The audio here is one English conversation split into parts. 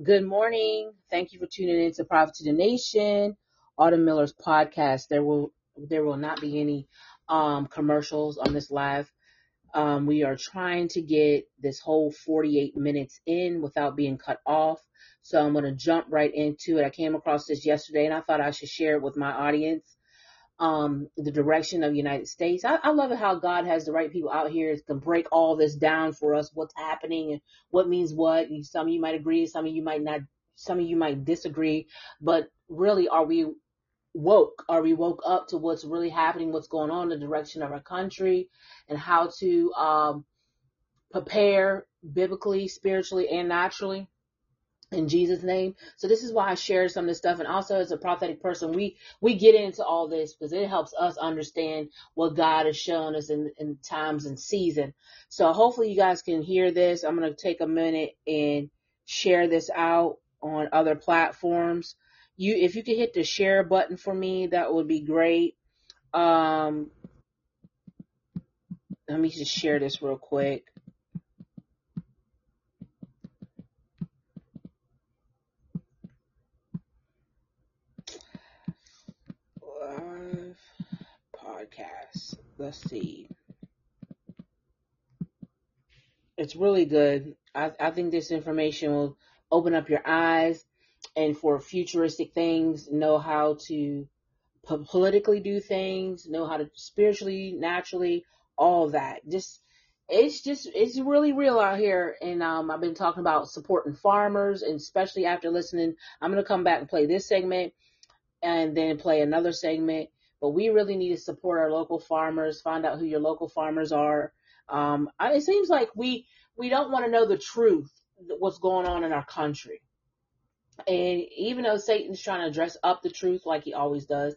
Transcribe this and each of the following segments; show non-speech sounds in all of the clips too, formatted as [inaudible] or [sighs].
Good morning. Thank you for tuning in to Prophet to the Nation, Autumn Miller's podcast. There will there will not be any um, commercials on this live. Um, we are trying to get this whole 48 minutes in without being cut off. So I'm going to jump right into it. I came across this yesterday and I thought I should share it with my audience um, the direction of the United States. I, I love it how God has the right people out here can break all this down for us, what's happening and what means what. And some of you might agree, some of you might not, some of you might disagree, but really are we woke? Are we woke up to what's really happening, what's going on the direction of our country and how to, um, prepare biblically, spiritually, and naturally? In Jesus' name. So this is why I share some of this stuff. And also as a prophetic person, we, we get into all this because it helps us understand what God has shown us in, in times and season. So hopefully you guys can hear this. I'm going to take a minute and share this out on other platforms. You, if you could hit the share button for me, that would be great. Um, let me just share this real quick. live podcast. Let's see. It's really good. I, I think this information will open up your eyes and for futuristic things, know how to politically do things, know how to spiritually, naturally, all that. Just it's just it's really real out here and um, i've been talking about supporting farmers and especially after listening i'm going to come back and play this segment and then play another segment. But we really need to support our local farmers, find out who your local farmers are. Um, it seems like we, we don't want to know the truth, what's going on in our country. And even though Satan's trying to dress up the truth like he always does,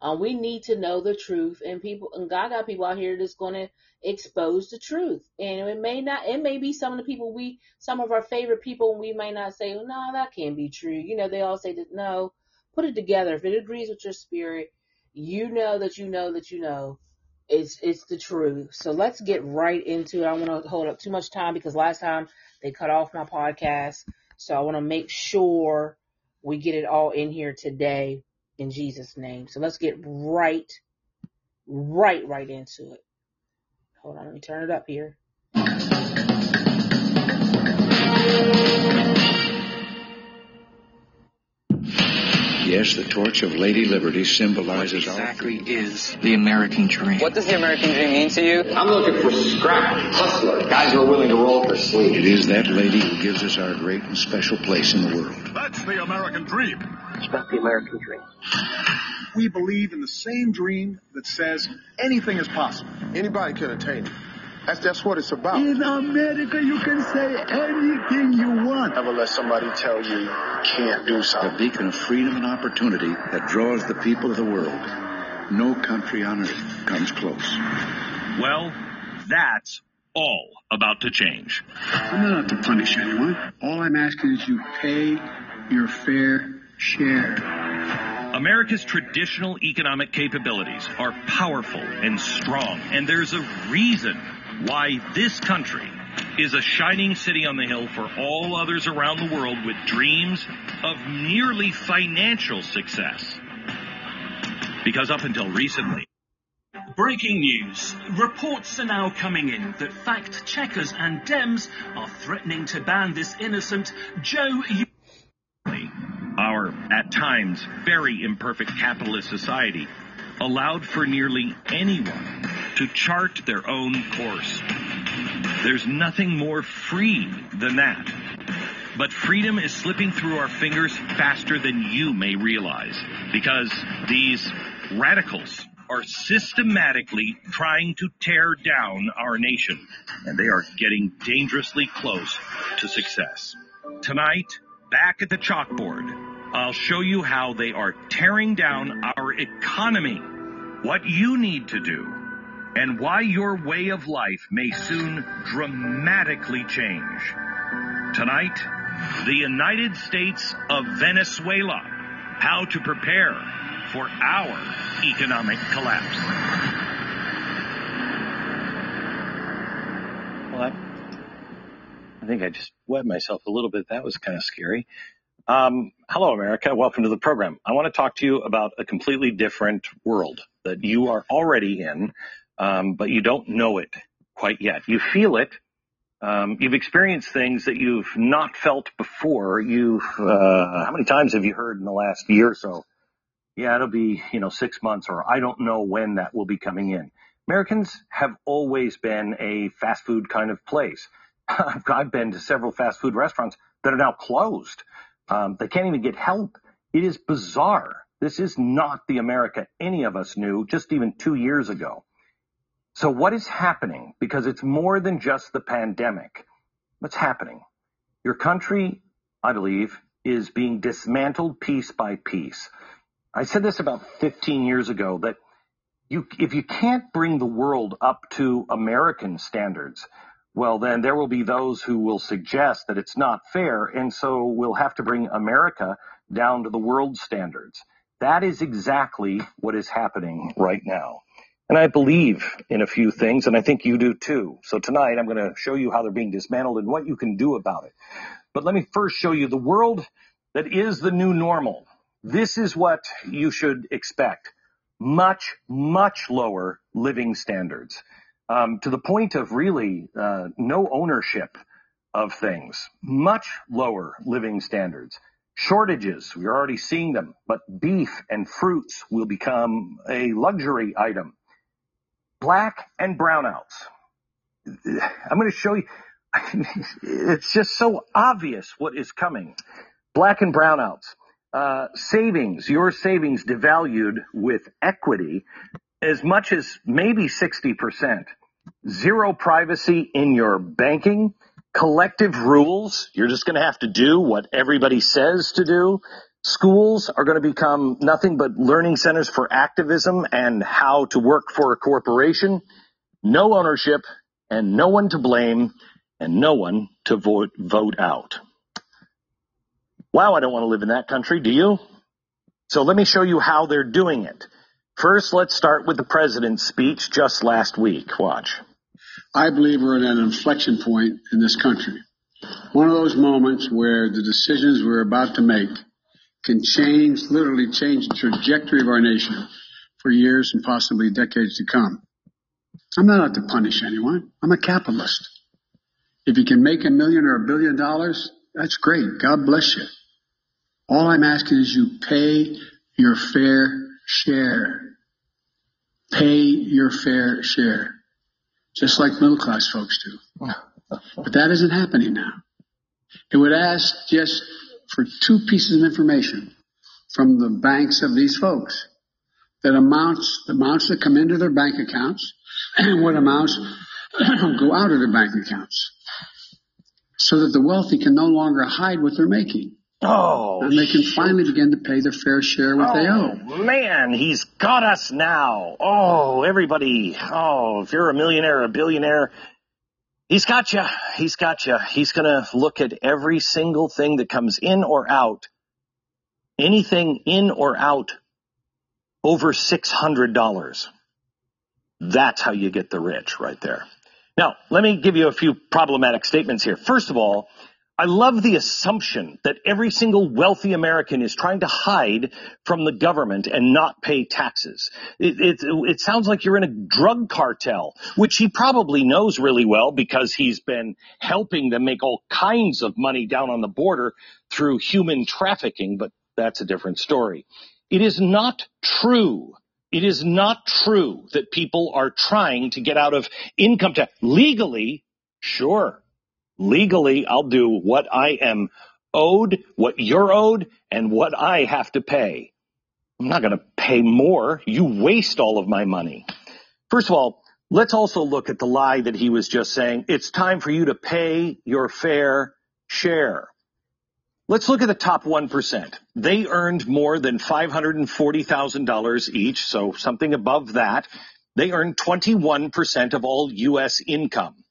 um, we need to know the truth and people, and God got people out here that's going to expose the truth. And it may not, it may be some of the people we, some of our favorite people, we may not say, no, that can't be true. You know, they all say that, no, put it together. If it agrees with your spirit, you know that you know that you know it's it's the truth. So let's get right into it. I want to hold up too much time because last time they cut off my podcast. So I want to make sure we get it all in here today in Jesus' name. So let's get right, right, right into it. Hold on, let me turn it up here. Yes, the torch of Lady Liberty symbolizes what exactly is the American dream. What does the American dream mean to you? I'm looking for scrap, hustler, guys who are willing to roll up their sleeves. It is that lady who gives us our great and special place in the world. That's the American dream. It's about the American dream. We believe in the same dream that says anything is possible. Anybody can attain it. That's that's what it's about. In America, you can say anything you want. Never let somebody tell you you can't do something. The beacon of freedom and opportunity that draws the people of the world. No country on earth comes close. Well, that's all about to change. I'm not out to punish anyone. All I'm asking is you pay your fair share. America's traditional economic capabilities are powerful and strong, and there's a reason why this country is a shining city on the hill for all others around the world with dreams of nearly financial success. Because up until recently, Breaking news. Reports are now coming in that fact checkers and Dems are threatening to ban this innocent Joe. Our, at times, very imperfect capitalist society allowed for nearly anyone to chart their own course. There's nothing more free than that. But freedom is slipping through our fingers faster than you may realize because these radicals are systematically trying to tear down our nation and they are getting dangerously close to success. Tonight, back at the chalkboard, I'll show you how they are tearing down our economy, what you need to do, and why your way of life may soon dramatically change. Tonight, the United States of Venezuela, how to prepare for our economic collapse. What? I think I just wet myself a little bit. That was kind of scary. Um, hello, America. Welcome to the program. I want to talk to you about a completely different world that you are already in, um, but you don't know it quite yet. You feel it. Um, you've experienced things that you've not felt before. You've, uh, how many times have you heard in the last year or so? Yeah, it'll be, you know, six months or I don't know when that will be coming in. Americans have always been a fast food kind of place. [laughs] I've been to several fast food restaurants that are now closed. Um, they can't even get help. It is bizarre. This is not the America any of us knew just even two years ago. So what is happening? Because it's more than just the pandemic. What's happening? Your country, I believe, is being dismantled piece by piece. I said this about 15 years ago that you, if you can't bring the world up to American standards, well, then there will be those who will suggest that it's not fair. And so we'll have to bring America down to the world standards. That is exactly what is happening right now. And I believe in a few things, and I think you do too. So tonight I'm going to show you how they're being dismantled and what you can do about it. But let me first show you the world that is the new normal. This is what you should expect. Much, much lower living standards um, to the point of really uh, no ownership of things, much lower living standards. Shortages, we're already seeing them, but beef and fruits will become a luxury item. Black and brownouts. I'm going to show you. [laughs] it's just so obvious what is coming. Black and brownouts. Uh, savings, your savings devalued with equity as much as maybe 60% zero privacy in your banking, collective rules. You're just going to have to do what everybody says to do. Schools are going to become nothing but learning centers for activism and how to work for a corporation. No ownership and no one to blame and no one to vote, vote out. Wow, I don't want to live in that country, do you? So let me show you how they're doing it. First, let's start with the president's speech just last week. Watch. I believe we're at an inflection point in this country. One of those moments where the decisions we're about to make can change, literally change the trajectory of our nation for years and possibly decades to come. I'm not out to punish anyone. I'm a capitalist. If you can make a million or a billion dollars, that's great. God bless you. All I'm asking is you pay your fair share. Pay your fair share. Just like middle class folks do. [laughs] But that isn't happening now. It would ask just for two pieces of information from the banks of these folks that amounts, the amounts that come into their bank accounts and what amounts [coughs] go out of their bank accounts so that the wealthy can no longer hide what they're making. Oh, and they can finally begin to pay their fair share what oh, they owe. Oh, man, he's got us now. Oh, everybody. Oh, if you're a millionaire a billionaire, he's got you. He's got you. He's going to look at every single thing that comes in or out. Anything in or out over $600. That's how you get the rich right there. Now, let me give you a few problematic statements here. First of all, I love the assumption that every single wealthy American is trying to hide from the government and not pay taxes. It, it, it, sounds like you're in a drug cartel, which he probably knows really well because he's been helping them make all kinds of money down on the border through human trafficking, but that's a different story. It is not true. It is not true that people are trying to get out of income tax legally. Sure, legally, I'll do what I am owed, what you're owed, and what I have to pay. I'm not going to pay more. You waste all of my money. First of all, let's also look at the lie that he was just saying. It's time for you to pay your fair share. Let's look at the top 1%. They earned more than $540,000 each, so something above that. They earned 21% of all U.S. income.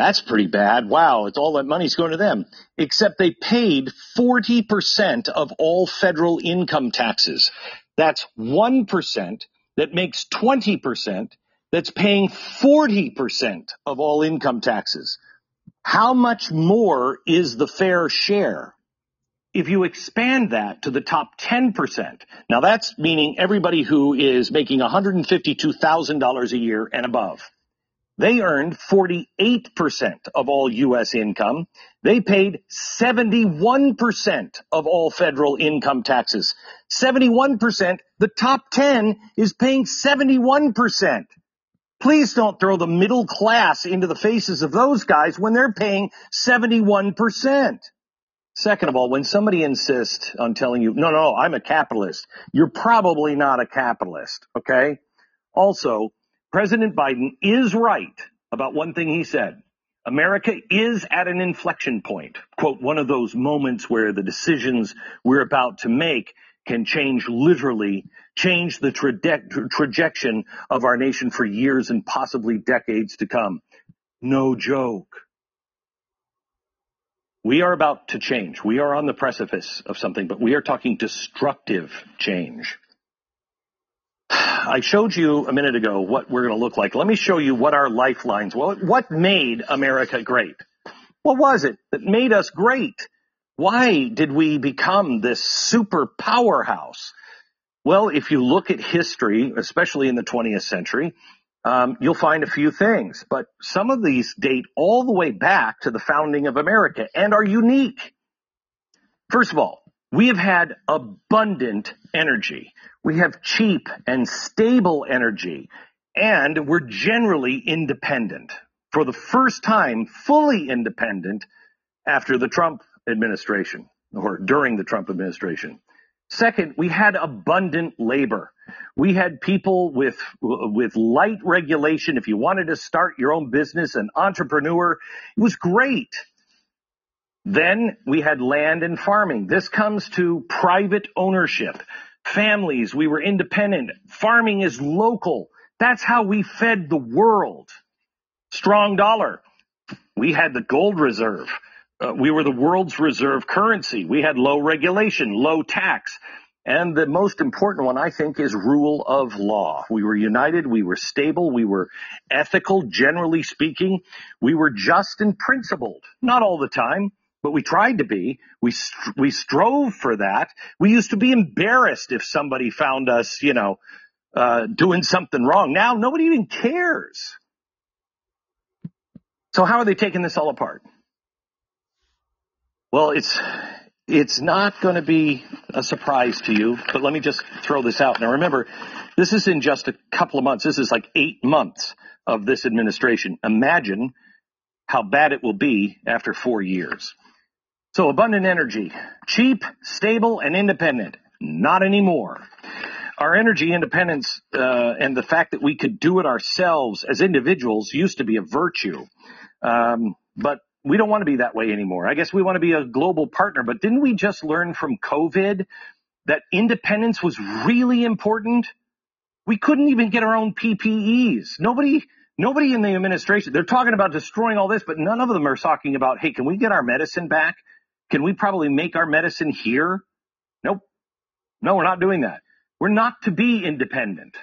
That's pretty bad. Wow, it's all that money's going to them. Except they paid 40% of all federal income taxes. That's 1% that makes 20% that's paying 40% of all income taxes. How much more is the fair share? If you expand that to the top 10%, now that's meaning everybody who is making $152,000 a year and above. They earned 48% of all U.S. income. They paid 71% of all federal income taxes. 71%. The top 10 is paying 71%. Please don't throw the middle class into the faces of those guys when they're paying 71%. Second of all, when somebody insists on telling you, no, no, I'm a capitalist, you're probably not a capitalist, okay? Also, President Biden is right about one thing he said. America is at an inflection point, quote, one of those moments where the decisions we're about to make can change literally, change the trajectory of our nation for years and possibly decades to come. No joke. We are about to change. We are on the precipice of something, but we are talking destructive change. I showed you a minute ago what we're going to look like. Let me show you what our lifelines, what, what made America great? What was it that made us great? Why did we become this super powerhouse? Well, if you look at history, especially in the 20th century, um, you'll find a few things, but some of these date all the way back to the founding of America and are unique. First of all, we have had abundant energy. We have cheap and stable energy, and we're generally independent. For the first time, fully independent after the Trump administration or during the Trump administration. Second, we had abundant labor. We had people with, with light regulation. If you wanted to start your own business, an entrepreneur, it was great. Then we had land and farming. This comes to private ownership. Families, we were independent. Farming is local. That's how we fed the world. Strong dollar. We had the gold reserve. Uh, we were the world's reserve currency. We had low regulation, low tax. And the most important one, I think, is rule of law. We were united. We were stable. We were ethical, generally speaking. We were just and principled. Not all the time, but we tried to be. We, we strove for that. We used to be embarrassed if somebody found us, you know, uh, doing something wrong. Now nobody even cares. So how are they taking this all apart? Well, it's it's not going to be a surprise to you, but let me just throw this out. Now remember, this is in just a couple of months. This is like eight months of this administration. Imagine how bad it will be after four years. So abundant energy, cheap, stable, and independent. Not anymore. Our energy independence uh, and the fact that we could do it ourselves as individuals used to be a virtue. Um, but we don't want to be that way anymore. I guess we want to be a global partner, but didn't we just learn from COVID that independence was really important? We couldn't even get our own PPEs. Nobody, nobody in the administration, they're talking about destroying all this, but none of them are talking about, hey, can we get our medicine back? Can we probably make our medicine here? Nope. No, we're not doing that. We're not to be independent.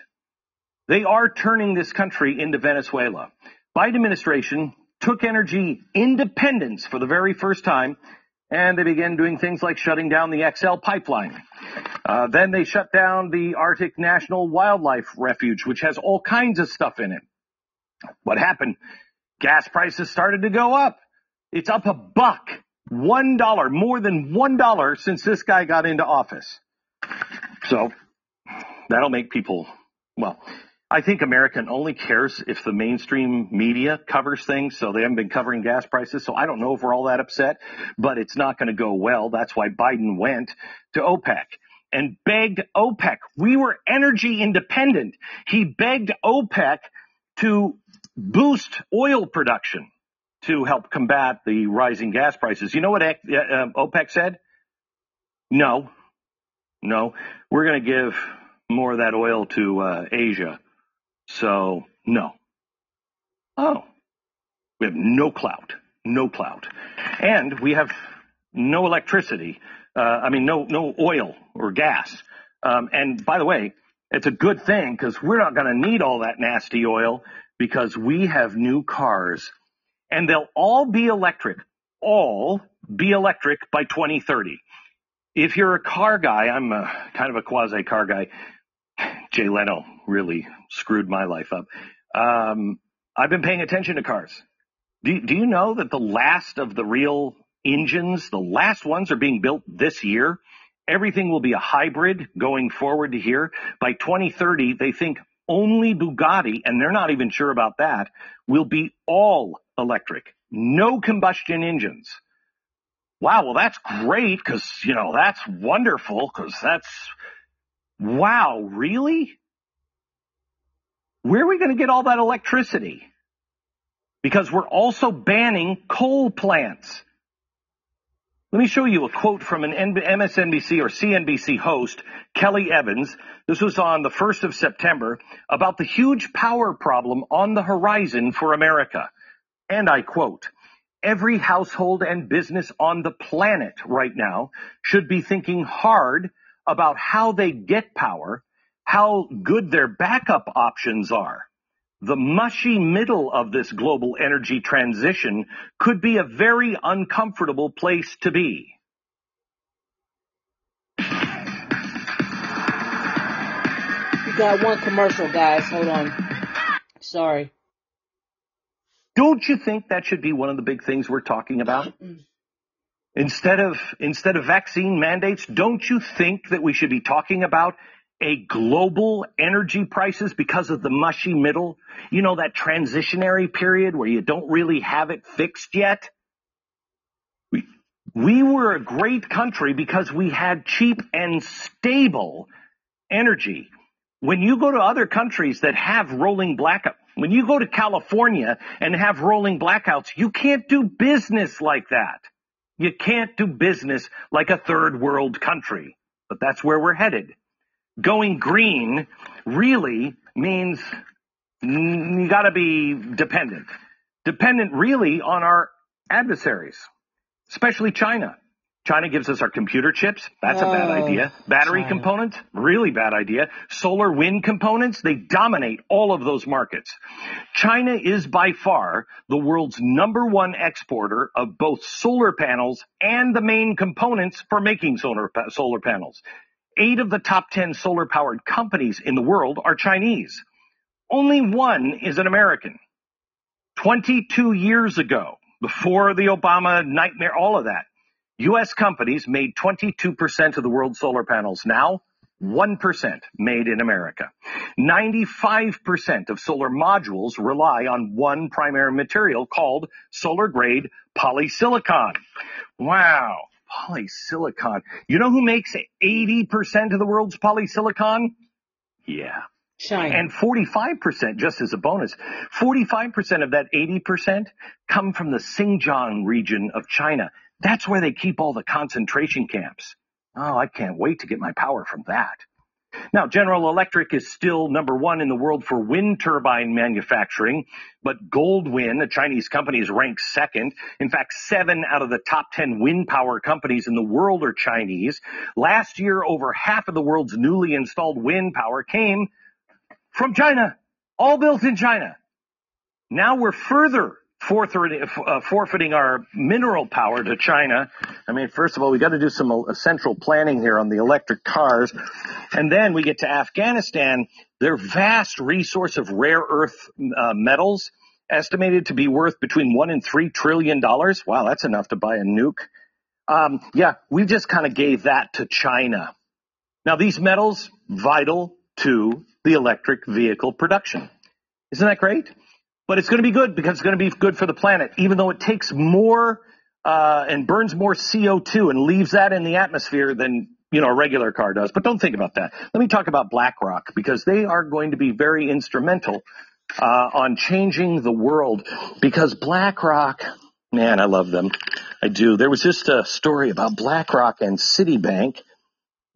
They are turning this country into Venezuela. Biden administration took energy independence for the very first time, and they began doing things like shutting down the XL pipeline. Uh, then they shut down the Arctic National Wildlife Refuge, which has all kinds of stuff in it. What happened? Gas prices started to go up. It's up a buck, one dollar, more than one dollar since this guy got into office. So that'll make people, well, I think American only cares if the mainstream media covers things, so they haven't been covering gas prices. So I don't know if we're all that upset, but it's not going to go well. That's why Biden went to OPEC and begged OPEC. We were energy independent. He begged OPEC to boost oil production to help combat the rising gas prices. You know what uh, OPEC said? No, no, we're going to give more of that oil to uh, Asia so, no. Oh, we have no clout, no clout. And we have no electricity. Uh, I mean, no, no oil or gas. Um, and by the way, it's a good thing because we're not going to need all that nasty oil because we have new cars and they'll all be electric. All be electric by 2030. If you're a car guy, I'm a, kind of a quasi car guy. Jay Leno really screwed my life up. Um, I've been paying attention to cars. Do, do you know that the last of the real engines, the last ones are being built this year? Everything will be a hybrid going forward to here. By 2030, they think only Bugatti, and they're not even sure about that, will be all electric. No combustion engines. Wow, well that's great because, you know, that's wonderful because that's, wow, really? Where are we going to get all that electricity? Because we're also banning coal plants. Let me show you a quote from an MSNBC or CNBC host, Kelly Evans. This was on the 1st of September about the huge power problem on the horizon for America. And I quote, every household and business on the planet right now should be thinking hard about how they get power, how good their backup options are. The mushy middle of this global energy transition could be a very uncomfortable place to be. We got one commercial, guys. Hold on. Sorry. Don't you think that should be one of the big things we're talking about? Instead of, instead of vaccine mandates, don't you think that we should be talking about a global energy prices because of the mushy middle? You know, that transitionary period where you don't really have it fixed yet? We, we were a great country because we had cheap and stable energy. When you go to other countries that have rolling blackouts, when you go to California and have rolling blackouts, you can't do business like that. You can't do business like a third world country. But that's where we're headed going green really means you got to be dependent. Dependent really on our adversaries, especially China. China gives us our computer chips. That's oh, a bad oh, idea. Battery China. components, really bad idea. Solar wind components, they dominate all of those markets. China is by far the world's number one exporter of both solar panels and the main components for making solar, solar panels eight of the top 10 solar powered companies in the world are Chinese. Only one is an American. 22 years ago, before the Obama nightmare, all of that, U.S. companies made 22% of the world's solar panels. Now, 1% made in America. 95% of solar modules rely on one primary material called solar grade polysilicon. Wow polysilicon. You know who makes 80% of the world's polysilicon? Yeah. China. And 45%, just as a bonus, 45% of that 80% come from the Xinjiang region of China. That's where they keep all the concentration camps. Oh, I can't wait to get my power from that. Now, General Electric is still number one in the world for wind turbine manufacturing, but Goldwind, a Chinese company, is ranked second. In fact, seven out of the top 10 wind power companies in the world are Chinese. Last year, over half of the world's newly installed wind power came from China, all built in China. Now we're further uh, forfeiting our mineral power to China. I mean, first of all, we got to do some central planning here on the electric cars. And then we get to Afghanistan, their vast resource of rare earth uh, metals estimated to be worth between one and three trillion dollars. Wow, that's enough to buy a nuke. Um, yeah, we just kind of gave that to China. Now, these metals vital to the electric vehicle production. Isn't that great? But it's going to be good because it's going to be good for the planet, even though it takes more uh, and burns more CO2 and leaves that in the atmosphere than you know a regular car does. But don't think about that. Let me talk about BlackRock because they are going to be very instrumental uh, on changing the world. Because BlackRock, man, I love them. I do. There was just a story about BlackRock and Citibank,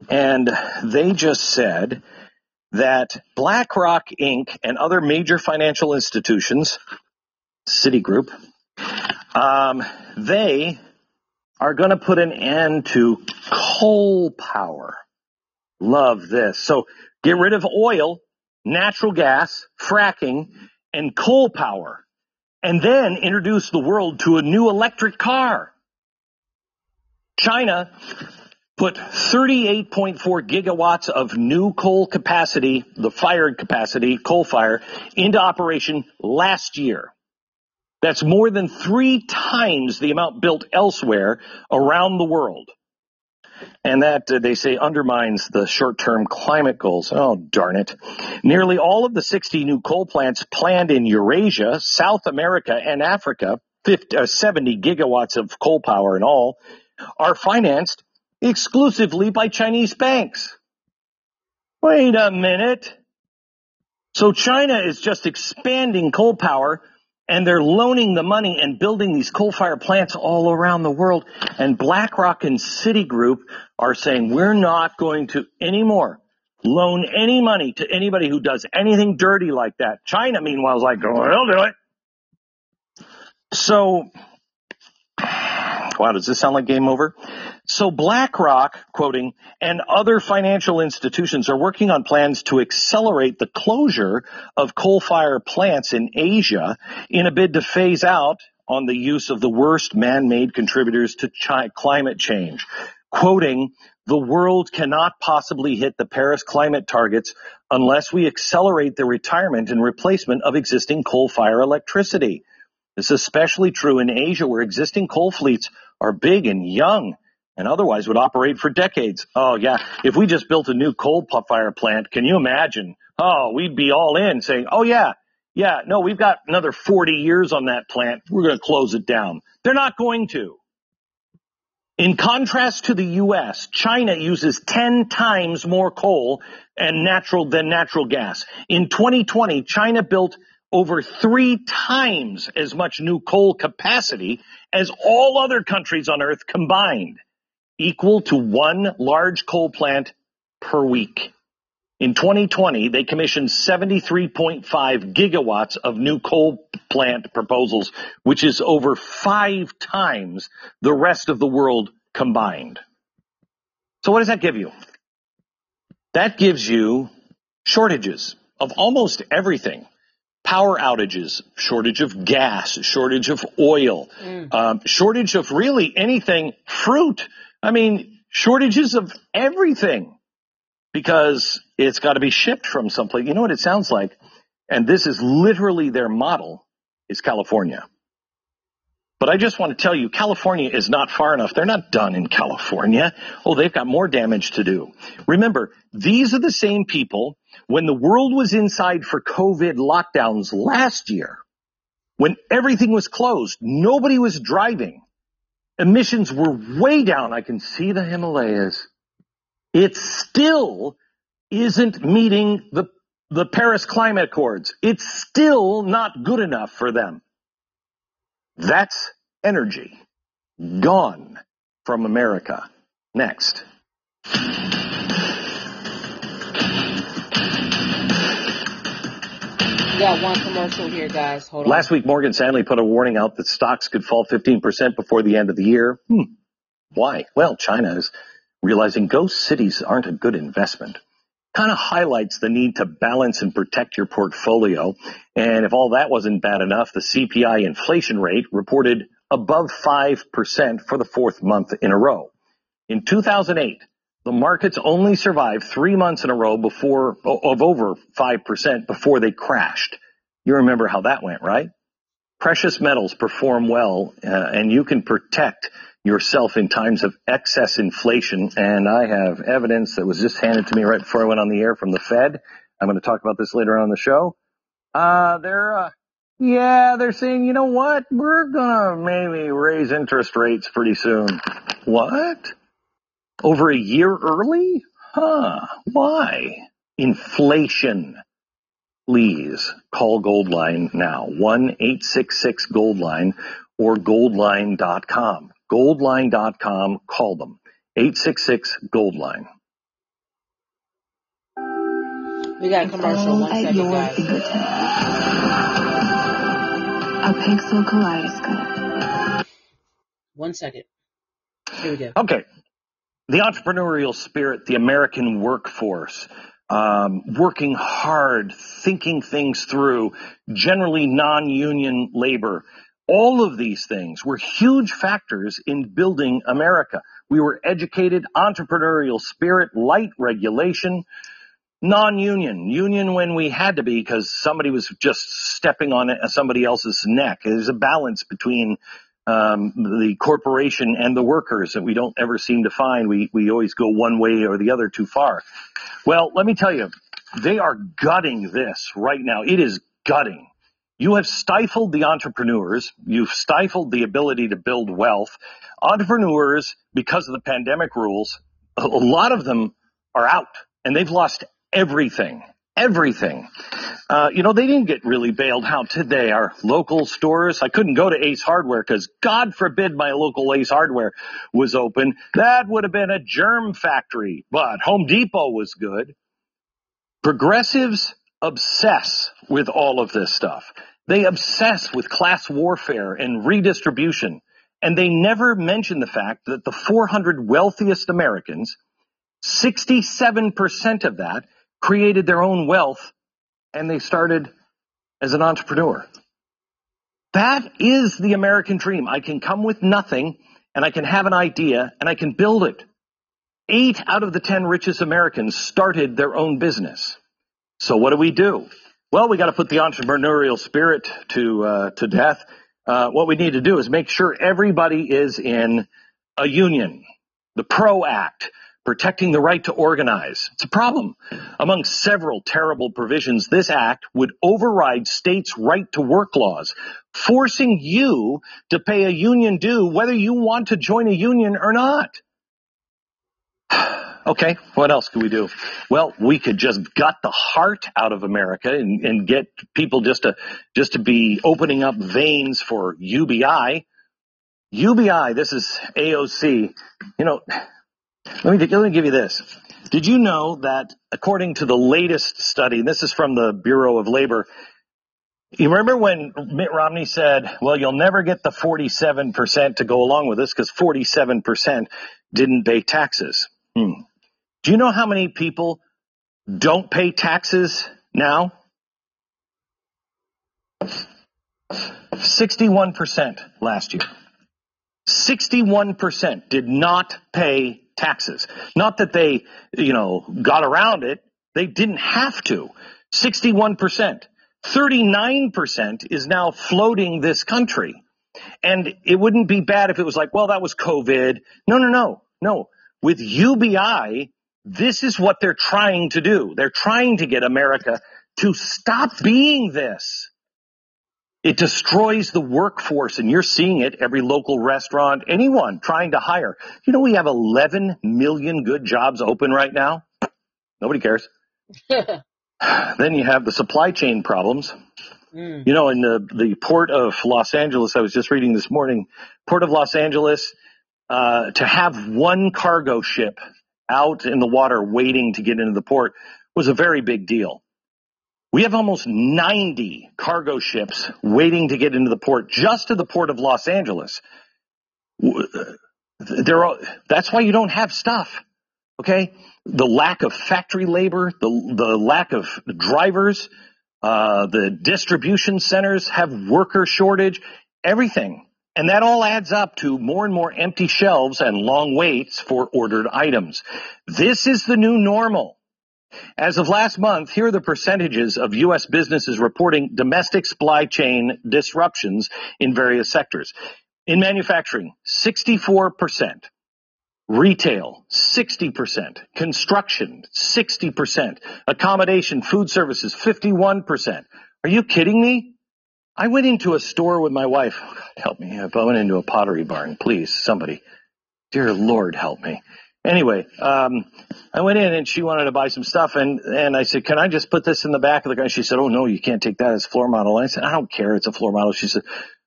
and they just said that BlackRock Inc. and other major financial institutions, Citigroup, um, they are going to put an end to coal power. Love this. So get rid of oil, natural gas, fracking, and coal power. and then introduce the world to a new electric car. China put 38.4 gigawatts of new coal capacity, the fired capacity, coal fire, into operation last year. That's more than three times the amount built elsewhere around the world. And that, uh, they say, undermines the short-term climate goals. Oh, darn it. Nearly all of the 60 new coal plants planned in Eurasia, South America, and Africa, 50, uh, 70 gigawatts of coal power in all, are financed exclusively by Chinese banks. Wait a minute. So China is just expanding coal power and they're loaning the money and building these coal fired plants all around the world. And BlackRock and Citigroup are saying we're not going to anymore loan any money to anybody who does anything dirty like that. China, meanwhile, is like, oh, they'll do it. So, wow, does this sound like game over? So BlackRock, quoting, and other financial institutions are working on plans to accelerate the closure of coal-fired plants in Asia in a bid to phase out on the use of the worst man-made contributors to chi- climate change. Quoting, the world cannot possibly hit the Paris climate targets unless we accelerate the retirement and replacement of existing coal-fired electricity. This is especially true in Asia where existing coal fleets are big and young and otherwise would operate for decades. Oh yeah, if we just built a new coal fire plant, can you imagine? Oh, we'd be all in saying, oh yeah, yeah, no, we've got another 40 years on that plant. We're going to close it down. They're not going to. In contrast to the U.S., China uses 10 times more coal and natural than natural gas. In 2020, China built over three times as much new coal capacity as all other countries on earth combined equal to one large coal plant per week. In 2020, they commissioned 73.5 gigawatts of new coal plant proposals, which is over five times the rest of the world combined. So what does that give you? That gives you shortages of almost everything. Power outages, shortage of gas, shortage of oil, mm. um, shortage of really anything, fruit, I mean, shortages of everything because it's got to be shipped from someplace. You know what it sounds like? And this is literally their model is California. But I just want to tell you, California is not far enough. They're not done in California. Oh, they've got more damage to do. Remember, these are the same people when the world was inside for COVID lockdowns last year, when everything was closed, nobody was driving emissions were way down. I can see the Himalayas. It still isn't meeting the, the Paris Climate Accords. It's still not good enough for them. That's energy gone from America. Next. Got one commercial here, guys. Hold on. Last week, Morgan Stanley put a warning out that stocks could fall 15% before the end of the year. Hmm. Why? Well, China is realizing ghost cities aren't a good investment. Kind of highlights the need to balance and protect your portfolio. And if all that wasn't bad enough, the CPI inflation rate reported above 5% for the fourth month in a row. In 2008, the markets only survived three months in a row before of over 5% before they crashed. You remember how that went, right? Precious metals perform well uh, and you can protect yourself in times of excess inflation. And I have evidence that was just handed to me right before I went on the air from the Fed. I'm going to talk about this later on the show. Uh, they're, uh, yeah, they're saying, you know what? We're going to maybe raise interest rates pretty soon. What? Over a year early? Huh. Why? Inflation. Please call Goldline now. 1-866-GOLDLINE or goldline.com. Goldline.com. Call them. 866-GOLDLINE. We got a commercial. One second, guys. A pixel kaleidoscope. One second. Here we go. Okay the entrepreneurial spirit, the American workforce. um, working hard, thinking things through, generally non-union labor. All of these things were huge factors in building America. We were educated, entrepreneurial spirit, light regulation, non-union, union when we had to be because somebody was just stepping on somebody else's neck. There's a balance between um, the corporation and the workers that we don't ever seem to find. We we always go one way or the other too far. Well, let me tell you, they are gutting this right now. It is gutting. You have stifled the entrepreneurs. You've stifled the ability to build wealth. Entrepreneurs, because of the pandemic rules, a lot of them are out and they've lost everything. Everything. Uh, you know, they didn't get really bailed out today. Our local stores, I couldn't go to Ace Hardware because God forbid my local Ace Hardware was open. That would have been a germ factory, but Home Depot was good. Progressives obsess with all of this stuff. They obsess with class warfare and redistribution. And they never mention the fact that the 400 wealthiest Americans, 67% of that created their own wealth and they started as an entrepreneur. That is the American dream. I can come with nothing and I can have an idea and I can build it. Eight out of the 10 richest Americans started their own business. So what do we do? Well, we got to put the entrepreneurial spirit to, uh, to death. Uh, what we need to do is make sure everybody is in a union, the PRO Act, protecting the right to organize. It's a problem. Among several terrible provisions, this act would override states' right to work laws, forcing you to pay a union due whether you want to join a union or not. [sighs] okay, what else could we do? Well, we could just gut the heart out of America and, and get people just to just to be opening up veins for UBI. UBI, this is AOC. You know, let me, let me give you this. Did you know that according to the latest study, and this is from the Bureau of Labor, you remember when Mitt Romney said, well, you'll never get the 47% to go along with this because 47% didn't pay taxes. Hmm. Do you know how many people don't pay taxes now? 61% last year. 61% did not pay taxes. Not that they, you know, got around it. They didn't have to. 61%. 39% is now floating this country. And it wouldn't be bad if it was like, well, that was COVID. No, no, no, no. With UBI, this is what they're trying to do. They're trying to get America to stop being this. It destroys the workforce and you're seeing it every local restaurant, anyone trying to hire. You know, we have 11 million good jobs open right now. Nobody cares. [laughs] then you have the supply chain problems. Mm. You know, in the, the port of Los Angeles, I was just reading this morning, port of Los Angeles, uh, to have one cargo ship out in the water waiting to get into the port was a very big deal. We have almost 90 cargo ships waiting to get into the port, just to the port of Los Angeles. There are, that's why you don't have stuff. Okay. The lack of factory labor, the, the lack of drivers, uh, the distribution centers have worker shortage, everything. And that all adds up to more and more empty shelves and long waits for ordered items. This is the new normal. As of last month, here are the percentages of U.S. businesses reporting domestic supply chain disruptions in various sectors. In manufacturing, 64%. Retail, 60%. Construction, 60%. Accommodation, food services, 51%. Are you kidding me? I went into a store with my wife. Oh [sighs] God, help me. If I went into a pottery barn. Please, somebody. Dear Lord, help me. Anyway, um, I went in and she wanted to buy some stuff and, and I said, can I just put this in the back of the car? She said, oh no, you can't take that as floor model. And I said, I don't care. It's a floor model. She said,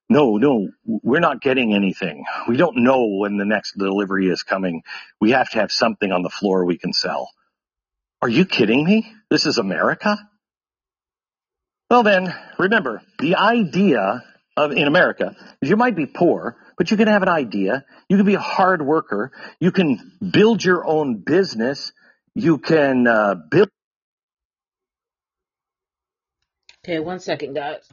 no, no, we're not getting anything. We don't know when the next delivery is coming. We have to have something on the floor we can sell. Are you kidding me? This is America? Well then, remember, the idea of, in America is you might be poor, but you can have an idea. You can be a hard worker. You can build your own business. You can uh, build Okay, one second, guys.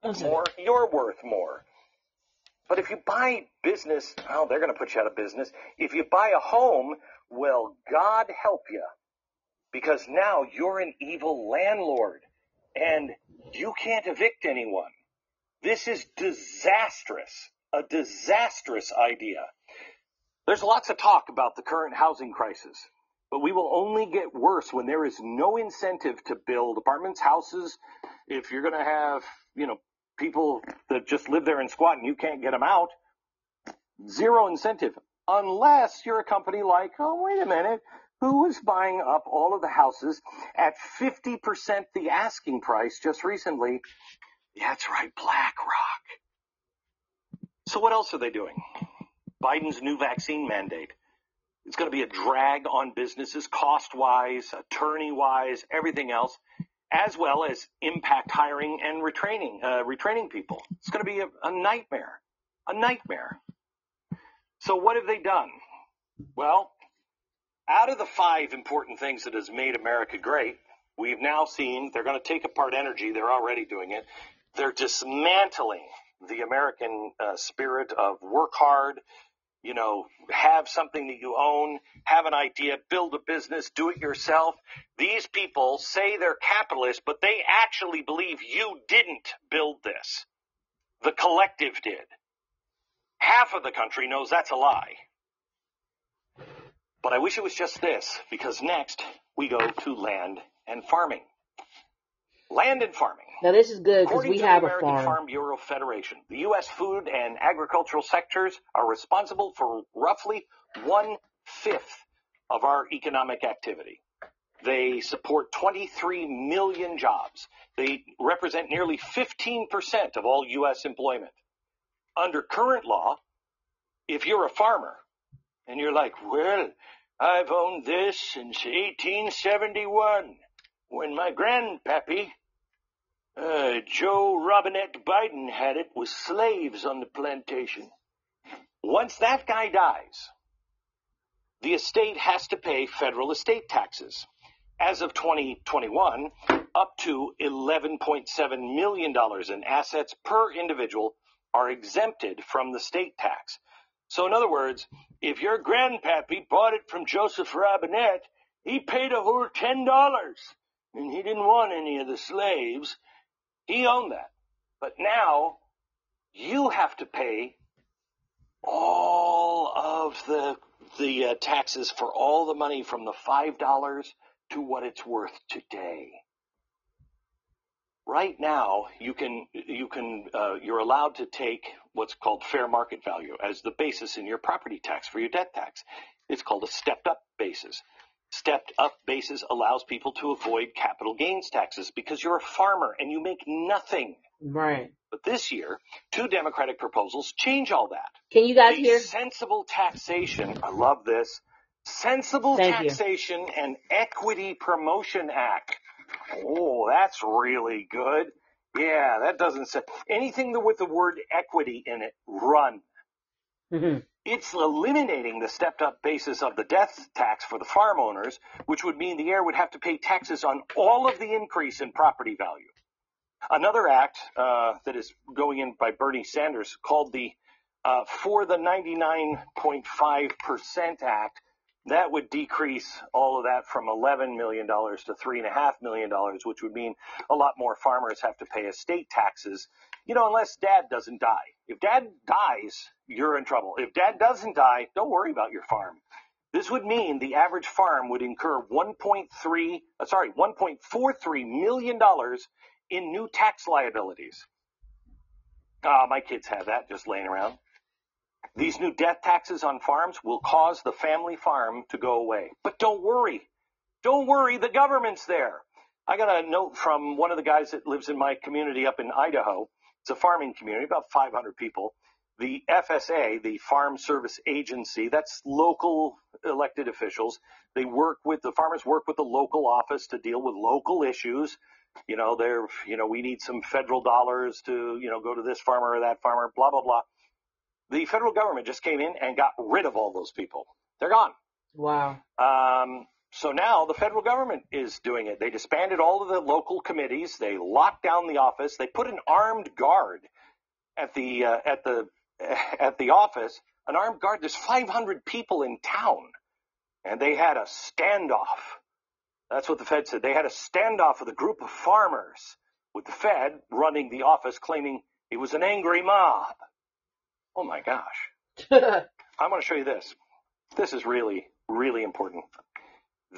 One second. more, you're worth more. But if you buy business, oh, they're going to put you out of business. If you buy a home, well, God help you. Because now you're an evil landlord and you can't evict anyone. This is disastrous. A disastrous idea. There's lots of talk about the current housing crisis, but we will only get worse when there is no incentive to build apartments, houses. If you're going to have, you know, people that just live there and squat and you can't get them out, zero incentive. Unless you're a company like, oh, wait a minute, who is buying up all of the houses at 50% the asking price just recently? That's right, BlackRock. So what else are they doing? Biden's new vaccine mandate. It's going to be a drag on businesses cost wise, attorney wise, everything else, as well as impact hiring and retraining, uh, retraining people. It's going to be a, a nightmare, a nightmare. So what have they done? Well, out of the five important things that has made America great, we've now seen they're going to take apart energy. They're already doing it. They're dismantling the American uh, spirit of work hard, you know, have something that you own, have an idea, build a business, do it yourself. These people say they're capitalists, but they actually believe you didn't build this. The collective did. Half of the country knows that's a lie. But I wish it was just this, because next we go to land and farming. Land and farming. Now this is good because we to have the a American farm. Farm Bureau Federation, the U.S. food and agricultural sectors are responsible for roughly one fifth of our economic activity. They support 23 million jobs. They represent nearly 15% of all U.S. employment. Under current law, if you're a farmer and you're like, well, I've owned this since 1871 when my grandpappy, uh, Joe Robinette Biden had it with slaves on the plantation. Once that guy dies, the estate has to pay federal estate taxes. As of 2021, up to $11.7 million in assets per individual are exempted from the state tax. So, in other words, if your grandpappy bought it from Joseph Robinette, he paid a whole $10 and he didn't want any of the slaves. He owned that. But now you have to pay all of the the uh, taxes for all the money from the five dollars to what it's worth today. Right now, you can you can uh, you're allowed to take what's called fair market value as the basis in your property tax for your debt tax. It's called a stepped up basis. Stepped up basis allows people to avoid capital gains taxes because you're a farmer and you make nothing. Right. But this year, two Democratic proposals change all that. Can you guys The hear? Sensible taxation. I love this. Sensible Thank you. Taxation and Equity Promotion Act. Oh, that's really good. Yeah, that doesn't say anything with the word equity in it. Run. Mhm. It's eliminating the stepped up basis of the death tax for the farm owners, which would mean the heir would have to pay taxes on all of the increase in property value. Another act uh, that is going in by Bernie Sanders called the uh, For the 99.5% Act. That would decrease all of that from $11 million to $3.5 million, which would mean a lot more farmers have to pay estate taxes, you know, unless dad doesn't die. If dad dies, you're in trouble. If dad doesn't die, don't worry about your farm. This would mean the average farm would incur 1.3, uh, sorry, 1.43 million dollars in new tax liabilities. Ah, my kids have that just laying around. These new death taxes on farms will cause the family farm to go away. But don't worry. Don't worry, the government's there. I got a note from one of the guys that lives in my community up in Idaho. It's a farming community, about 500 people. The FSA, the Farm Service Agency, that's local elected officials. They work with the farmers work with the local office to deal with local issues. You know, they're, you know, we need some federal dollars to, you know, go to this farmer or that farmer, blah, blah, blah. The federal government just came in and got rid of all those people. They're gone. Wow. Um, So now the federal government is doing it. They disbanded all of the local committees. They locked down the office. They put an armed guard at the uh, at the [laughs] at the office. An armed guard. There's 500 people in town, and they had a standoff. That's what the Fed said. They had a standoff with a group of farmers, with the Fed running the office, claiming it was an angry mob. Oh my gosh! I'm going to show you this. This is really really important.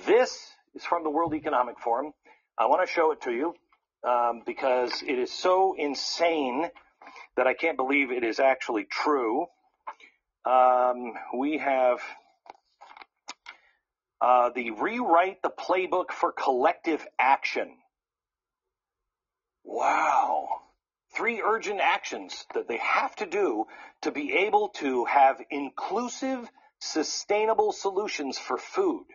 This is from the World Economic Forum. I want to show it to you um, because it is so insane that I can't believe it is actually true. Um, we have uh, the rewrite the playbook for collective action. Wow. Three urgent actions that they have to do to be able to have inclusive, sustainable solutions for food.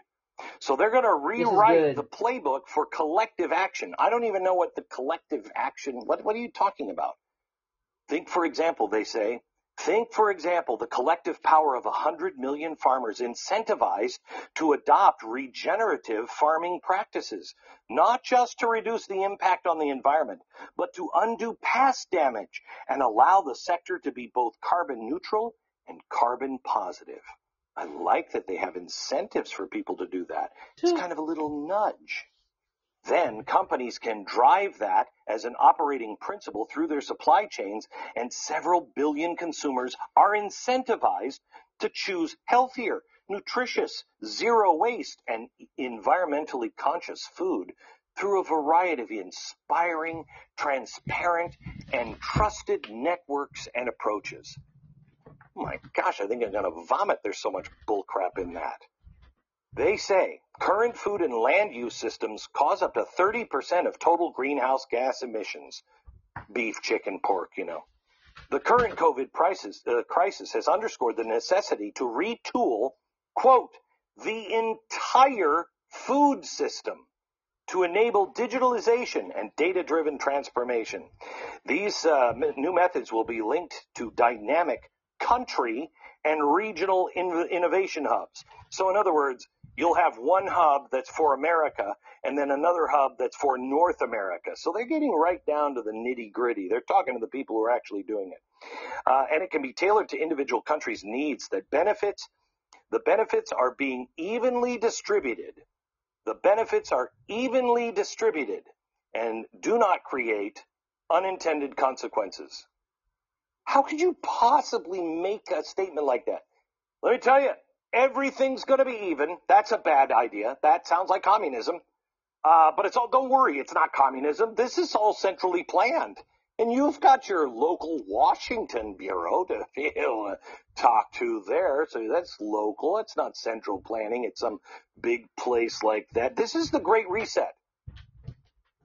So they're going to rewrite the playbook for collective action. I don't even know what the collective action, what, what are you talking about? Think, for example, they say, think, for example, the collective power of 100 million farmers incentivized to adopt regenerative farming practices, not just to reduce the impact on the environment, but to undo past damage and allow the sector to be both carbon neutral and carbon positive. I like that they have incentives for people to do that. It's kind of a little nudge. Then companies can drive that as an operating principle through their supply chains, and several billion consumers are incentivized to choose healthier, nutritious, zero waste, and environmentally conscious food through a variety of inspiring, transparent, and trusted networks and approaches. Oh my gosh, I think I'm going to vomit. There's so much bullcrap in that. They say current food and land use systems cause up to 30% of total greenhouse gas emissions. Beef, chicken, pork, you know. The current COVID crisis, uh, crisis has underscored the necessity to retool, quote, the entire food system to enable digitalization and data-driven transformation. These uh, new methods will be linked to dynamic country and regional in- innovation hubs. So in other words, you'll have one hub that's for America and then another hub that's for North America. So they're getting right down to the nitty gritty. They're talking to the people who are actually doing it. Uh, and it can be tailored to individual countries' needs that benefits, the benefits are being evenly distributed. The benefits are evenly distributed and do not create unintended consequences. How could you possibly make a statement like that? Let me tell you, everything's going to be even. That's a bad idea. That sounds like communism. Uh, but it's all, don't worry, it's not communism. This is all centrally planned. And you've got your local Washington bureau to [laughs] able to talk to there. So that's local. It's not central planning. It's some big place like that. This is the great reset.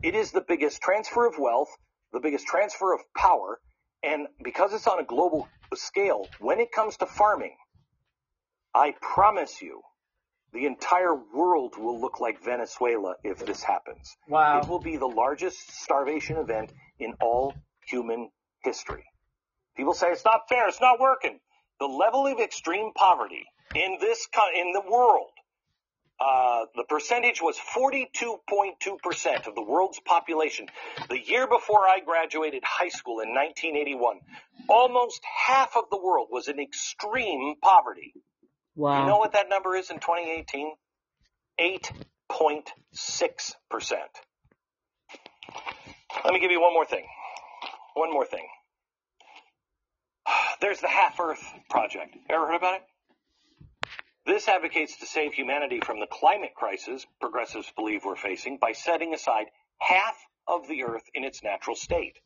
It is the biggest transfer of wealth, the biggest transfer of power, and because it's on a global scale, when it comes to farming, I promise you, the entire world will look like Venezuela if this happens. Wow. It will be the largest starvation event in all human history. People say it's not fair, it's not working. The level of extreme poverty in this in the world uh, the percentage was 42.2% of the world's population. The year before I graduated high school in 1981, almost half of the world was in extreme poverty. Wow. You know what that number is in 2018? 8.6%. Let me give you one more thing. One more thing. [sighs] There's the Half Earth Project. Ever heard about it? This advocates to save humanity from the climate crisis progressives believe we're facing by setting aside half of the Earth in its natural state.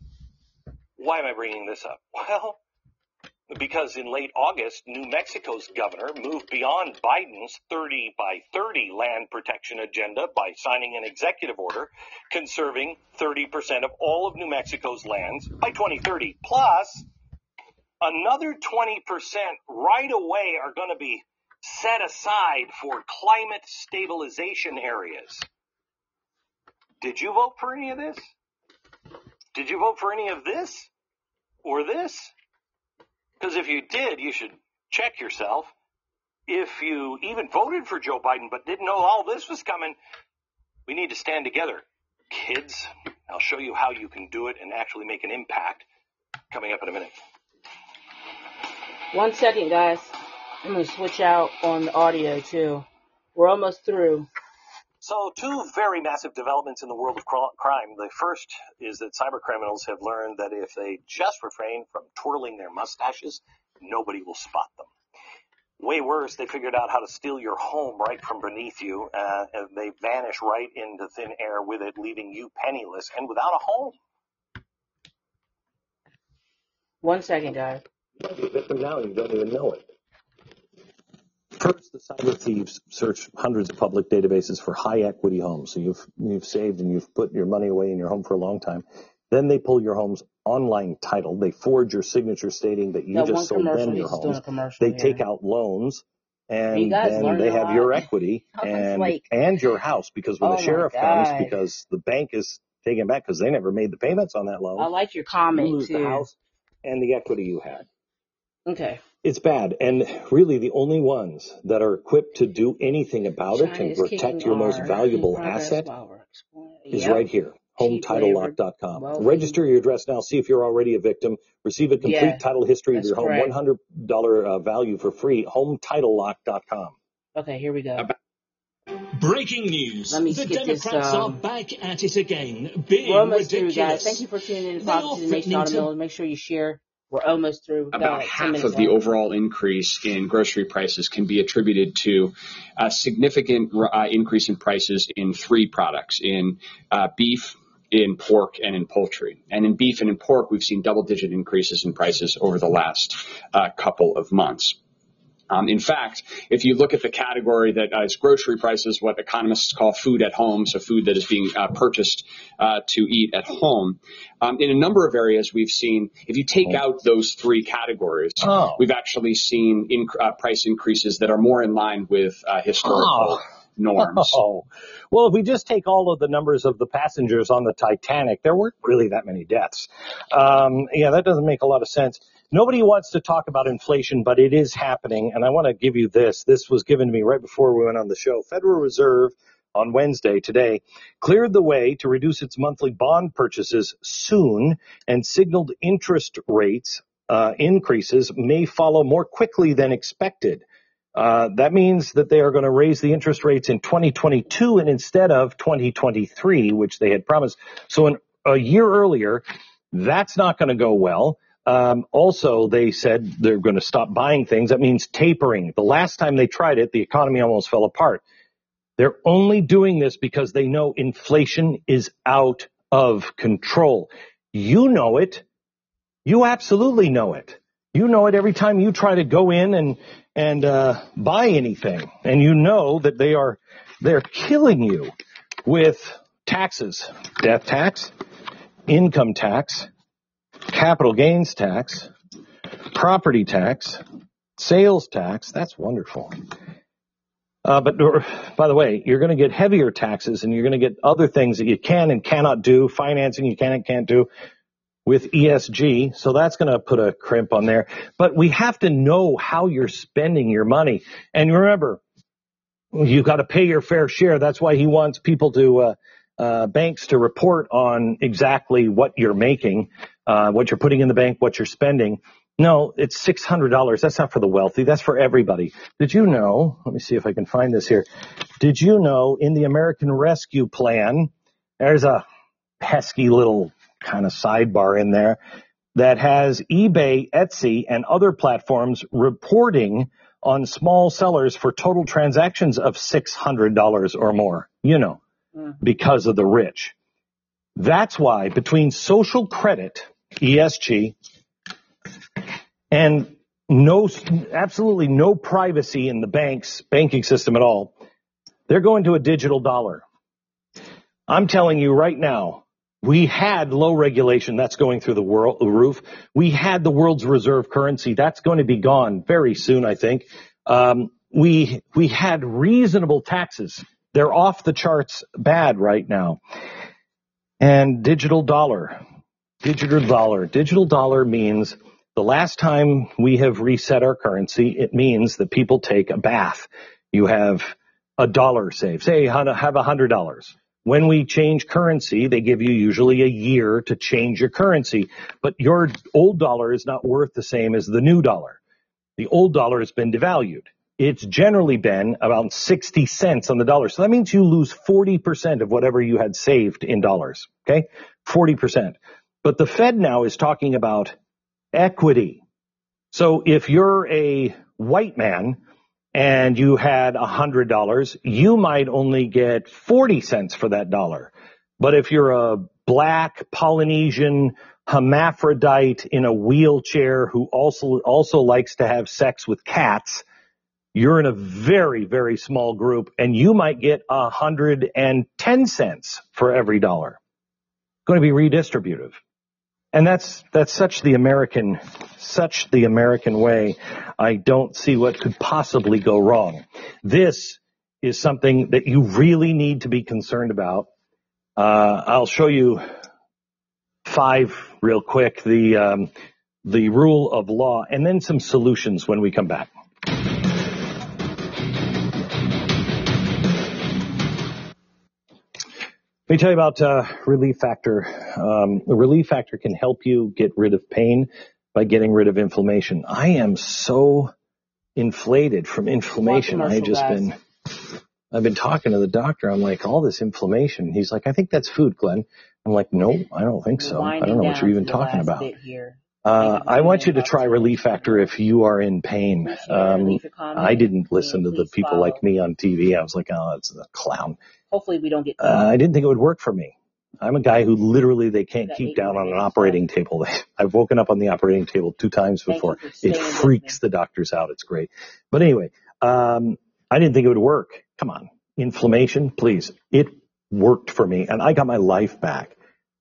Why am I bringing this up? [laughs] Well, because in late August, New Mexico's governor moved beyond Biden's 30 by 30 land protection agenda by signing an executive order conserving 30% of all of New Mexico's lands by 2030. Plus, another 20% right away are going to be set aside for climate stabilization areas. Did you vote for any of this? Did you vote for any of this or this? Because if you did, you should check yourself. if you even voted for Joe Biden but didn't know all this was coming, we need to stand together. Kids, I'll show you how you can do it and actually make an impact coming up in a minute. One second, guys. I'm going to switch out on the audio too. We're almost through. So, two very massive developments in the world of crime. The first is that cyber criminals have learned that if they just refrain from twirling their mustaches, nobody will spot them. Way worse, they figured out how to steal your home right from beneath you, uh, and they vanish right into thin air with it, leaving you penniless and without a home. One second, guys. You might be victim now and you don't even know it. First, the cyber thieves search hundreds of public databases for high equity homes. So you've you've saved and you've put your money away in your home for a long time. Then they pull your home's online title. They forge your signature stating that you just sold them your he's doing a homes. They take out loans and then they have lot. your [laughs] equity and Flake? and your house because when Oh the sheriff comes because the bank is taking it back because they never made the payments on that loan. I like your comment you lose the house and the equity you had. Okay. It's bad. And really, the only ones that are equipped to do anything about it and protect your most valuable asset while is Yep. right here. HomeTitleLock.com. wealthy. Register your address now. See if you're already a victim. Receive a complete Yeah, title history of your home. correct. $100 uh, value for free. HomeTitleLock.com. Okay, here we go. Breaking news. Let me the skip this, Democrats are um, back at it again, being We're through, ridiculous. guys. Thank you for tuning in to They are Politics and Nation threatening to Automobile. Make sure you share. We're almost through. We've about half of the left. overall increase in grocery prices can be attributed to a significant uh, increase in prices in three products in uh, beef, in pork, and in poultry. And in beef and in pork, we've seen double digit increases in prices over the last uh, couple of months. Um, in fact, if you look at the category that uh, is grocery prices, what economists call food at home, so food that is being uh, purchased uh, to eat at home, um, in a number of areas we've seen, if you take out those three categories, Oh. we've actually seen inc- uh, price increases that are more in line with uh, historical norms. [laughs] Oh, well, if we just take all of the numbers of the passengers on the Titanic, there weren't really that many deaths. Um, yeah, that doesn't make a lot of sense. Nobody wants to talk about inflation, but it is happening. And I want to give you this. This was given to me right before we went on the show. Federal Reserve on Wednesday today cleared the way to reduce its monthly bond purchases soon and signaled interest rates uh, increases may follow more quickly than expected. Uh, that means that they are going to raise the interest rates in 2022 and instead of 2023, which they had promised. So in, a year earlier, that's not going to go well. Um, also, they said they're going to stop buying things. That means tapering. The last time they tried it, the economy almost fell apart. They're only doing this because they know inflation is out of control. You know it. You absolutely know it. You know it every time you try to go in and and uh, buy anything, and you know that they are they're killing you with taxes, death tax, income tax, capital gains tax, property tax, sales tax. That's wonderful. Uh, but by the way, you're going to get heavier taxes, and you're going to get other things that you can and cannot do, financing you can and can't do with ESG. So that's going to put a crimp on there. But we have to know how you're spending your money. And remember, you've got to pay your fair share. That's why he wants people to, uh, uh, banks to report on exactly what you're making, uh, what you're putting in the bank, what you're spending. No, it's $600. That's not for the wealthy. That's for everybody. Did you know? Let me see if I can find this here. Did you know in the American Rescue Plan, there's a pesky little kind of sidebar in there that has eBay, Etsy, and other platforms reporting on small sellers for total transactions of $600 or more, you know, because of the rich. That's why between social credit, ESG, and no, absolutely no privacy in the bank's banking system at all, they're going to a digital dollar. I'm telling you right now, we had low regulation. That's going through the world, roof. We had the world's reserve currency. That's going to be gone very soon, I think. Um, we, we had reasonable taxes. They're off the charts bad right now. And digital dollar, digital dollar, digital dollar means The last time we have reset our currency, it means that people take a bath. You have a dollar saved. Say, have a hundred dollars. When we change currency, they give you usually a year to change your currency, but your old dollar is not worth the same as the new dollar. The old dollar has been devalued. It's generally been about 60 cents on the dollar. So that means you lose 40% of whatever you had saved in dollars. Okay. 40%. But the Fed now is talking about equity. So if you're a white man and you had $100, you might only get 40 cents for that dollar. But if you're a black Polynesian hermaphrodite in a wheelchair who also, also likes to have sex with cats, you're in a very, very small group and you might get 110 cents for every dollar. It's going to be redistributive. And that's, that's such the American, such the American way. I don't see what could possibly go wrong. This is something that you really need to be concerned about. Uh, I'll show you five real quick, the, um, the rule of law and then some solutions when we come back. Let me tell you about uh, Relief Factor. Um, the Relief Factor can help you get rid of pain by getting rid of inflammation. I am so inflated from inflammation. I just guys. been, I've been talking to the doctor. I'm like, all this inflammation. He's like, I think that's food, Glenn. I'm like, no, I don't think so. I don't know what you're even talking about. Uh, I want you to try Relief Factor if you are in pain. Um, I didn't listen to the people like me on TV. I was like, oh, it's a clown hopefully we don't get. Uh, I didn't think it would work for me. I'm a guy who literally they can't keep down on an operating table. [laughs] I've woken up on the operating table two times before. It freaks the doctors out. It's great. But anyway, um, I didn't think it would work. Come on. Inflammation, please. It worked for me and I got my life back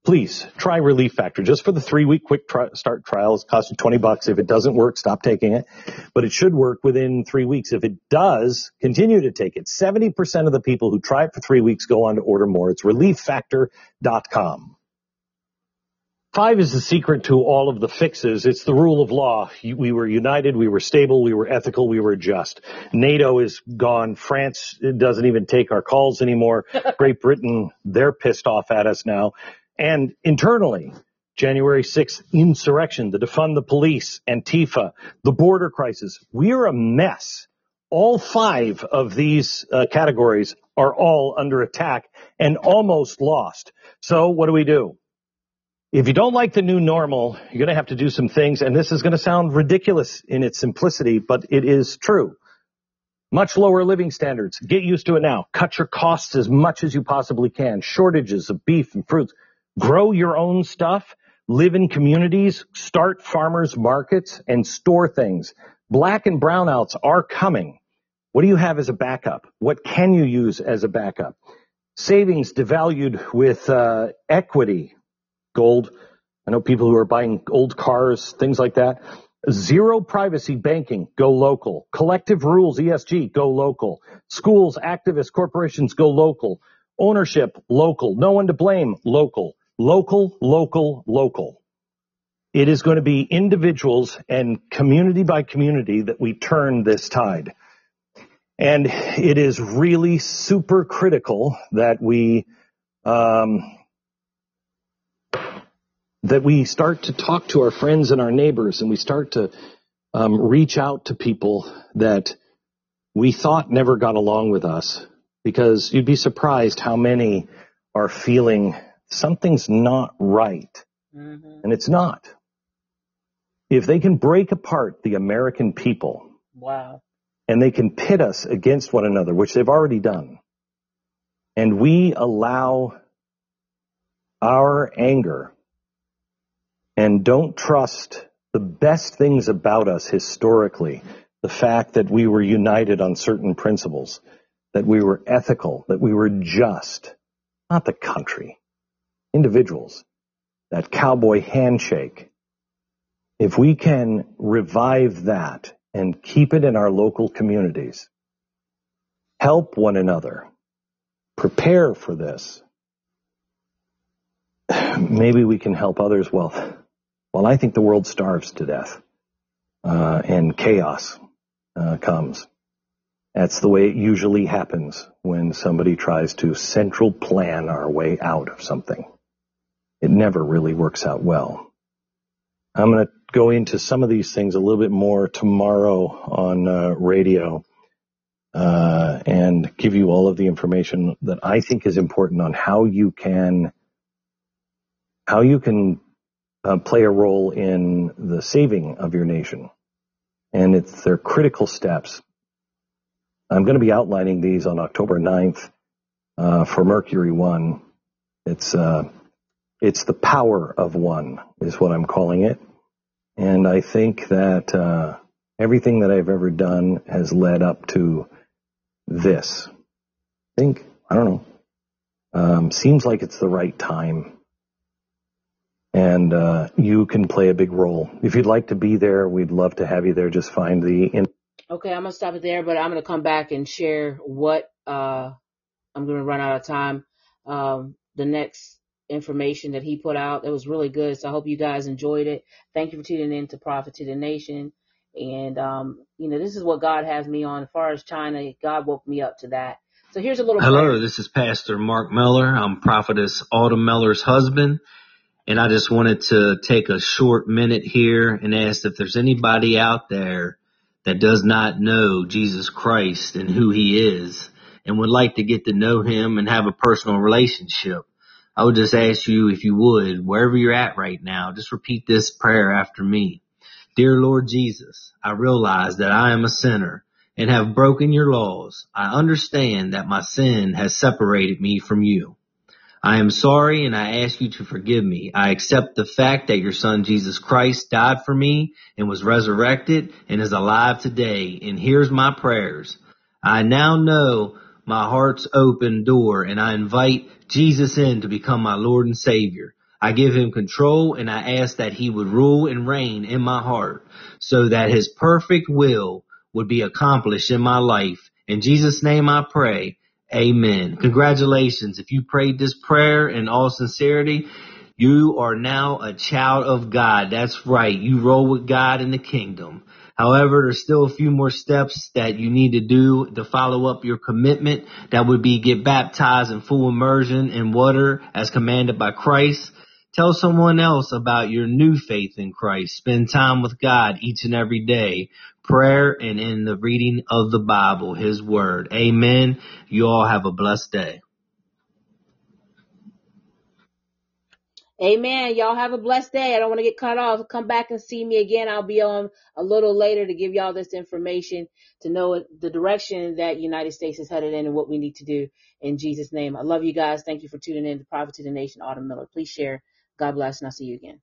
please try Relief Factor just for the three week quick tri- start trials. Cost you 20 bucks. If it doesn't work, stop taking it, but it should work within three weeks. If it does, continue to take it. 70% of the people who try it for three weeks go on to order more. It's relieffactor.com. Five is the secret to all of the fixes. It's the rule of law. We were united, we were stable, we were ethical, we were just. NATO is gone. France doesn't even take our calls anymore. [laughs] Great Britain, they're pissed off at us now. And internally, January 6th insurrection, the defund the police, Antifa, the border crisis. We're a mess. All five of these uh, categories are all under attack and almost lost. So what do we do? If you don't like the new normal, you're going to have to do some things, and this is going to sound ridiculous in its simplicity, but it is true. Much lower living standards. Get used to it now. Cut your costs as much as you possibly can. Shortages of beef and fruits grow your own stuff, live in communities, start farmers markets and store things. Black and brownouts are coming. What do you have as a backup? What can you use as a backup? Savings devalued with uh, equity, gold. I know people who are buying old cars, things like that. Zero privacy banking, go local. Collective rules, ESG, go local. Schools, activists, corporations, go local. Ownership, local. No one to blame, local. Local, local, local. It is going to be individuals and community by community that we turn this tide. And it is really super critical that we, um, that we start to talk to our friends and our neighbors and we start to um, reach out to people that we thought never got along with us because you'd be surprised how many are feeling something's not right. Mm-hmm. And it's not. If they can break apart the American people. Wow. And they can pit us against one another, which they've already done. And we allow our anger and don't trust the best things about us historically. The fact that we were united on certain principles, that we were ethical, that we were just, not the country individuals, that cowboy handshake, if we can revive that and keep it in our local communities, help one another, prepare for this, [sighs] maybe we can help others well. Well, I think the world starves to death uh, and chaos uh, comes. That's the way it usually happens when somebody tries to central plan our way out of something. It never really works out well. I'm going to go into some of these things a little bit more tomorrow on uh, radio uh, and give you all of the information that I think is important on how you can how you can uh, play a role in the saving of your nation. And it's their critical steps. I'm going to be outlining these on October 9th uh, for Mercury One. It's uh, it's the power of one is what I'm calling it, and I think that uh, everything that I've ever done has led up to this. I think I don't know. Um, seems like it's the right time and uh, you can play a big role. If you'd like to be there, we'd love to have you there. Just find the. In- okay, I'm gonna stop it there, but I'm gonna come back and share what uh, I'm gonna run out of time. Um, the next information that he put out that was really good. So I hope you guys enjoyed it. Thank you for tuning in to Prophet to the Nation. And um, you know, this is what God has me on. As far as China, God woke me up to that. So here's a little. Hello, prayer. this is Pastor Mark Miller. I'm Prophetess Autumn Miller's husband. And I just wanted to take a short minute here and ask if there's anybody out there that does not know Jesus Christ and who he is and would like to get to know him and have a personal relationship. I would just ask you if you would, wherever you're at right now, just repeat this prayer after me. Dear Lord Jesus, I realize that I am a sinner and have broken your laws. I understand that my sin has separated me from you. I am sorry and I ask you to forgive me. I accept the fact that your son Jesus Christ died for me and was resurrected and is alive today and hears my prayers. I now know my heart's open door and I invite Jesus in to become my Lord and Savior. I give him control and I ask that he would rule and reign in my heart so that his perfect will would be accomplished in my life. In Jesus' name I pray. Amen. Congratulations. If you prayed this prayer in all sincerity, you are now a child of God. That's right. You roll with God in the kingdom. However, there's still a few more steps that you need to do to follow up your commitment. That would be get baptized in full immersion in water as commanded by Christ. Tell someone else about your new faith in Christ. Spend time with God each and every day prayer and in the reading of the Bible, His Word. Amen. You all have a blessed day. Amen. Y'all have a blessed day. I don't want to get cut off. Come back and see me again. I'll be on a little later to give y'all this information to know the direction that United States is headed in and what we need to do in Jesus' name. I love you guys. Thank you for tuning in to Prophet to the Nation, Autumn Miller. Please share. God bless, and I'll see you again.